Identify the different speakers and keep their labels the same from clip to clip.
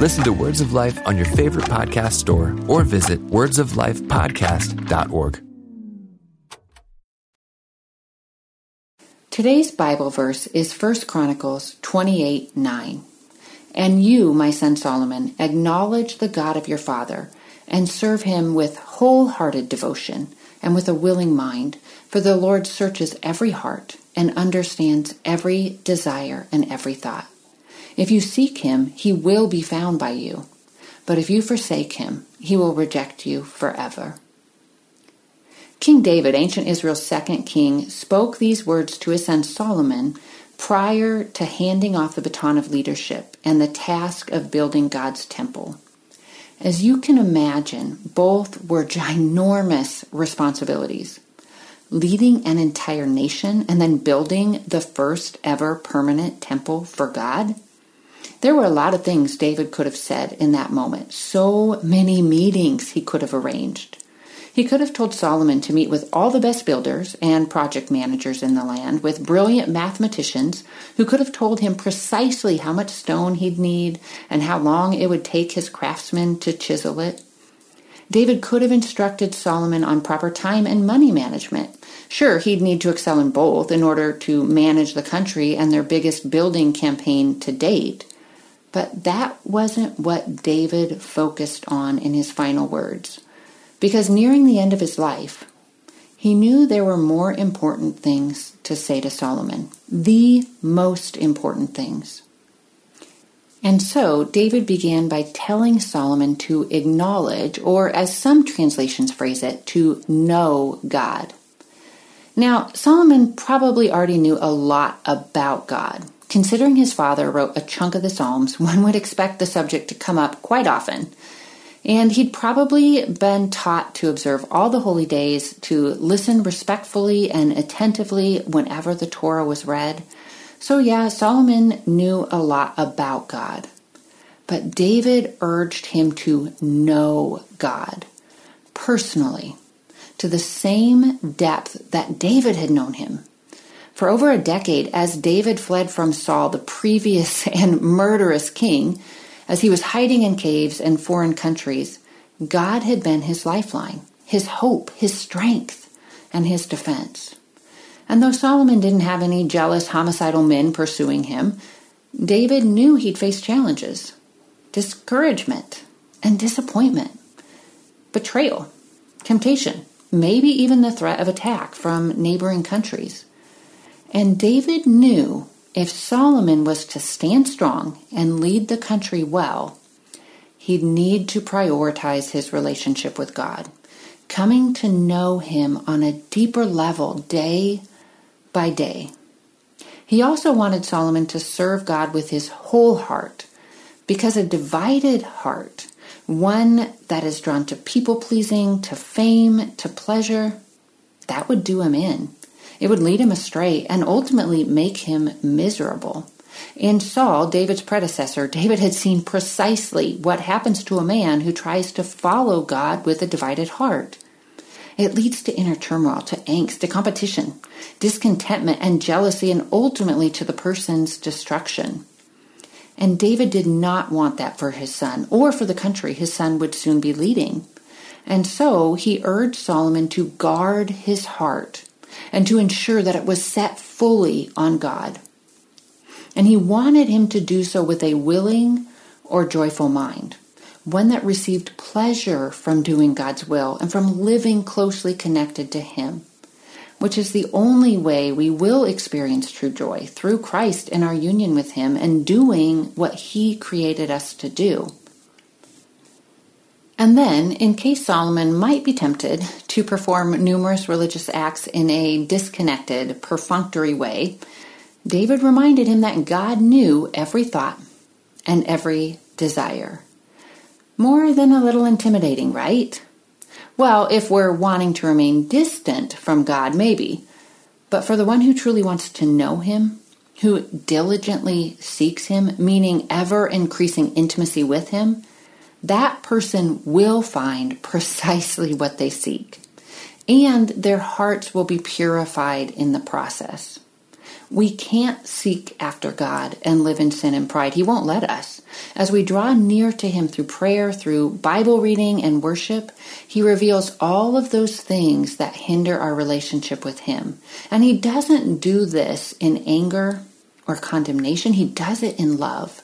Speaker 1: Listen to Words of Life on your favorite podcast store or visit wordsoflifepodcast.org.
Speaker 2: Today's Bible verse is 1 Chronicles 28 9. And you, my son Solomon, acknowledge the God of your father, and serve him with wholehearted devotion and with a willing mind, for the Lord searches every heart and understands every desire and every thought. If you seek him, he will be found by you. But if you forsake him, he will reject you forever. King David, ancient Israel's second king, spoke these words to his son Solomon prior to handing off the baton of leadership and the task of building God's temple. As you can imagine, both were ginormous responsibilities. Leading an entire nation and then building the first ever permanent temple for God. There were a lot of things David could have said in that moment, so many meetings he could have arranged. He could have told Solomon to meet with all the best builders and project managers in the land, with brilliant mathematicians who could have told him precisely how much stone he'd need and how long it would take his craftsmen to chisel it. David could have instructed Solomon on proper time and money management. Sure, he'd need to excel in both in order to manage the country and their biggest building campaign to date. But that wasn't what David focused on in his final words because nearing the end of his life, he knew there were more important things to say to Solomon, the most important things. And so David began by telling Solomon to acknowledge, or as some translations phrase it, to know God. Now, Solomon probably already knew a lot about God. Considering his father wrote a chunk of the Psalms, one would expect the subject to come up quite often. And he'd probably been taught to observe all the holy days, to listen respectfully and attentively whenever the Torah was read. So, yeah, Solomon knew a lot about God. But David urged him to know God personally, to the same depth that David had known him. For over a decade, as David fled from Saul, the previous and murderous king, as he was hiding in caves and foreign countries, God had been his lifeline, his hope, his strength, and his defense. And though Solomon didn't have any jealous, homicidal men pursuing him, David knew he'd face challenges, discouragement, and disappointment, betrayal, temptation, maybe even the threat of attack from neighboring countries. And David knew if Solomon was to stand strong and lead the country well, he'd need to prioritize his relationship with God, coming to know him on a deeper level day by day. He also wanted Solomon to serve God with his whole heart, because a divided heart, one that is drawn to people pleasing, to fame, to pleasure, that would do him in. It would lead him astray and ultimately make him miserable. In Saul, David's predecessor, David had seen precisely what happens to a man who tries to follow God with a divided heart. It leads to inner turmoil, to angst, to competition, discontentment, and jealousy, and ultimately to the person's destruction. And David did not want that for his son or for the country his son would soon be leading. And so he urged Solomon to guard his heart and to ensure that it was set fully on God. And he wanted him to do so with a willing or joyful mind one that received pleasure from doing God's will and from living closely connected to Him, which is the only way we will experience true joy through Christ in our union with Him and doing what He created us to do. And then, in case Solomon might be tempted to perform numerous religious acts in a disconnected, perfunctory way, David reminded him that God knew every thought and every desire. More than a little intimidating, right? Well, if we're wanting to remain distant from God, maybe. But for the one who truly wants to know Him, who diligently seeks Him, meaning ever increasing intimacy with Him, that person will find precisely what they seek. And their hearts will be purified in the process. We can't seek after God and live in sin and pride. He won't let us. As we draw near to Him through prayer, through Bible reading and worship, He reveals all of those things that hinder our relationship with Him. And He doesn't do this in anger or condemnation, He does it in love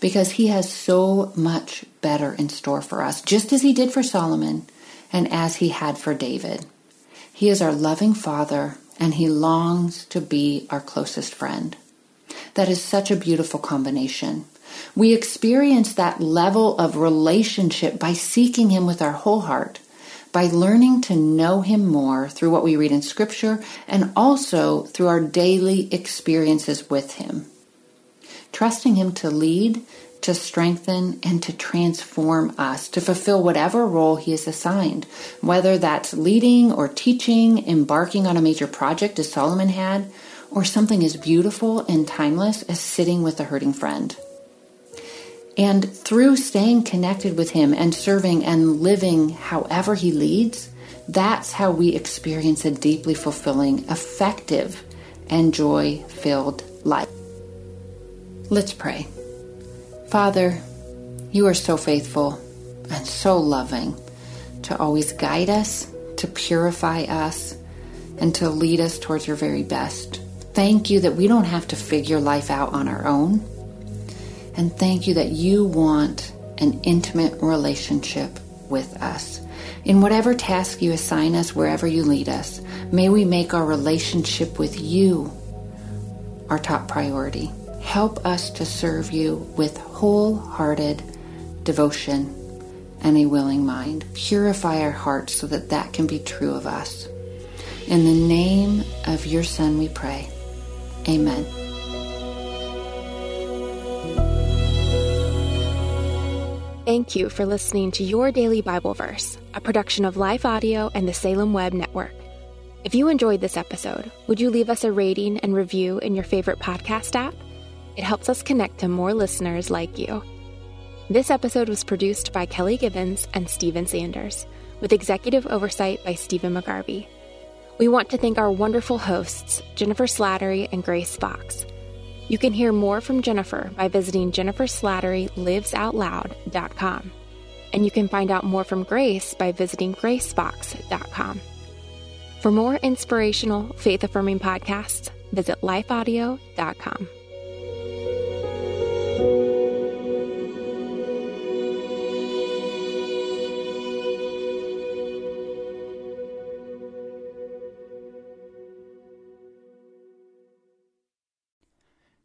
Speaker 2: because He has so much better in store for us, just as He did for Solomon and as He had for David. He is our loving Father and he longs to be our closest friend. That is such a beautiful combination. We experience that level of relationship by seeking him with our whole heart, by learning to know him more through what we read in scripture and also through our daily experiences with him. Trusting him to lead to strengthen and to transform us to fulfill whatever role He has assigned, whether that's leading or teaching, embarking on a major project as Solomon had, or something as beautiful and timeless as sitting with a hurting friend. And through staying connected with Him and serving and living however He leads, that's how we experience a deeply fulfilling, effective, and joy filled life. Let's pray. Father, you are so faithful and so loving to always guide us, to purify us, and to lead us towards your very best. Thank you that we don't have to figure life out on our own. And thank you that you want an intimate relationship with us. In whatever task you assign us, wherever you lead us, may we make our relationship with you our top priority. Help us to serve you with wholehearted devotion and a willing mind. Purify our hearts so that that can be true of us. In the name of your Son, we pray. Amen.
Speaker 3: Thank you for listening to Your Daily Bible Verse, a production of Life Audio and the Salem Web Network. If you enjoyed this episode, would you leave us a rating and review in your favorite podcast app? It helps us connect to more listeners like you. This episode was produced by Kelly Gibbons and Stephen Sanders, with executive oversight by Stephen McGarvey. We want to thank our wonderful hosts, Jennifer Slattery and Grace Fox. You can hear more from Jennifer by visiting jenniferslatterylivesoutloud.com. And you can find out more from Grace by visiting gracefox.com. For more inspirational, faith affirming podcasts, visit lifeaudio.com.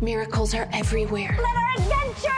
Speaker 4: Miracles are everywhere.
Speaker 5: Let our adventure!